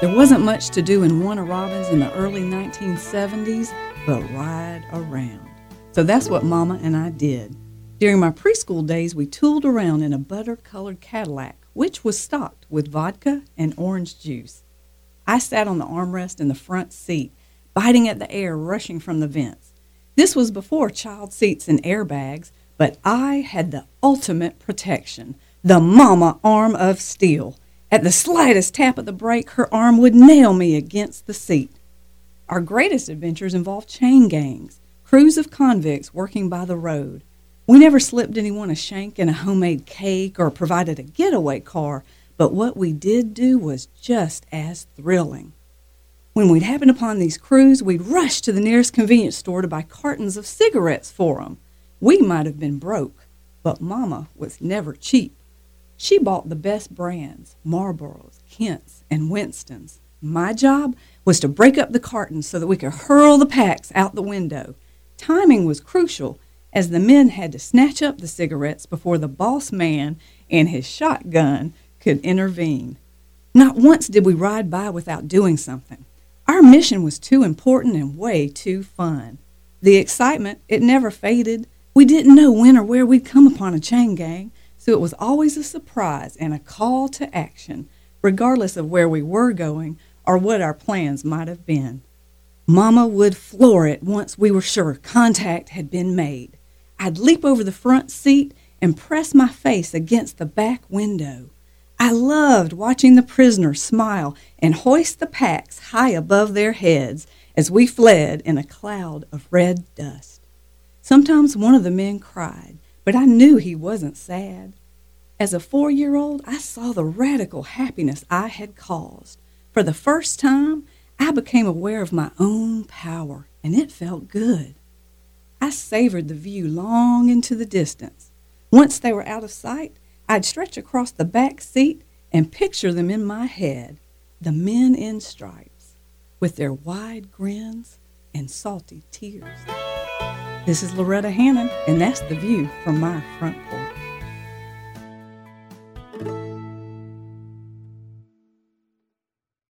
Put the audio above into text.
There wasn't much to do in Warner Robins in the early 1970s but ride around. So that's what Mama and I did. During my preschool days, we tooled around in a butter colored Cadillac, which was stocked with vodka and orange juice. I sat on the armrest in the front seat, biting at the air rushing from the vents. This was before child seats and airbags, but I had the ultimate protection the mama arm of steel. At the slightest tap of the brake, her arm would nail me against the seat. Our greatest adventures involved chain gangs, crews of convicts working by the road. We never slipped anyone a shank in a homemade cake or provided a getaway car, but what we did do was just as thrilling. When we'd happen upon these crews, we'd rush to the nearest convenience store to buy cartons of cigarettes for 'em. We might have been broke, but Mama was never cheap. She bought the best brands Marlboros, Kents, and Winstons. My job was to break up the cartons so that we could hurl the packs out the window. Timing was crucial as the men had to snatch up the cigarettes before the boss man and his shotgun could intervene. Not once did we ride by without doing something. Our mission was too important and way too fun. The excitement, it never faded. We didn't know when or where we'd come upon a chain gang, so it was always a surprise and a call to action, regardless of where we were going or what our plans might have been. Mama would floor it once we were sure contact had been made. I'd leap over the front seat and press my face against the back window. I loved watching the prisoners smile and hoist the packs high above their heads as we fled in a cloud of red dust. Sometimes one of the men cried, but I knew he wasn't sad. As a four year old, I saw the radical happiness I had caused. For the first time, I became aware of my own power, and it felt good. I savored the view long into the distance. Once they were out of sight, I'd stretch across the back seat and picture them in my head the men in stripes, with their wide grins and salty tears. This is Lauretta Hannon, and that's the view from my front porch.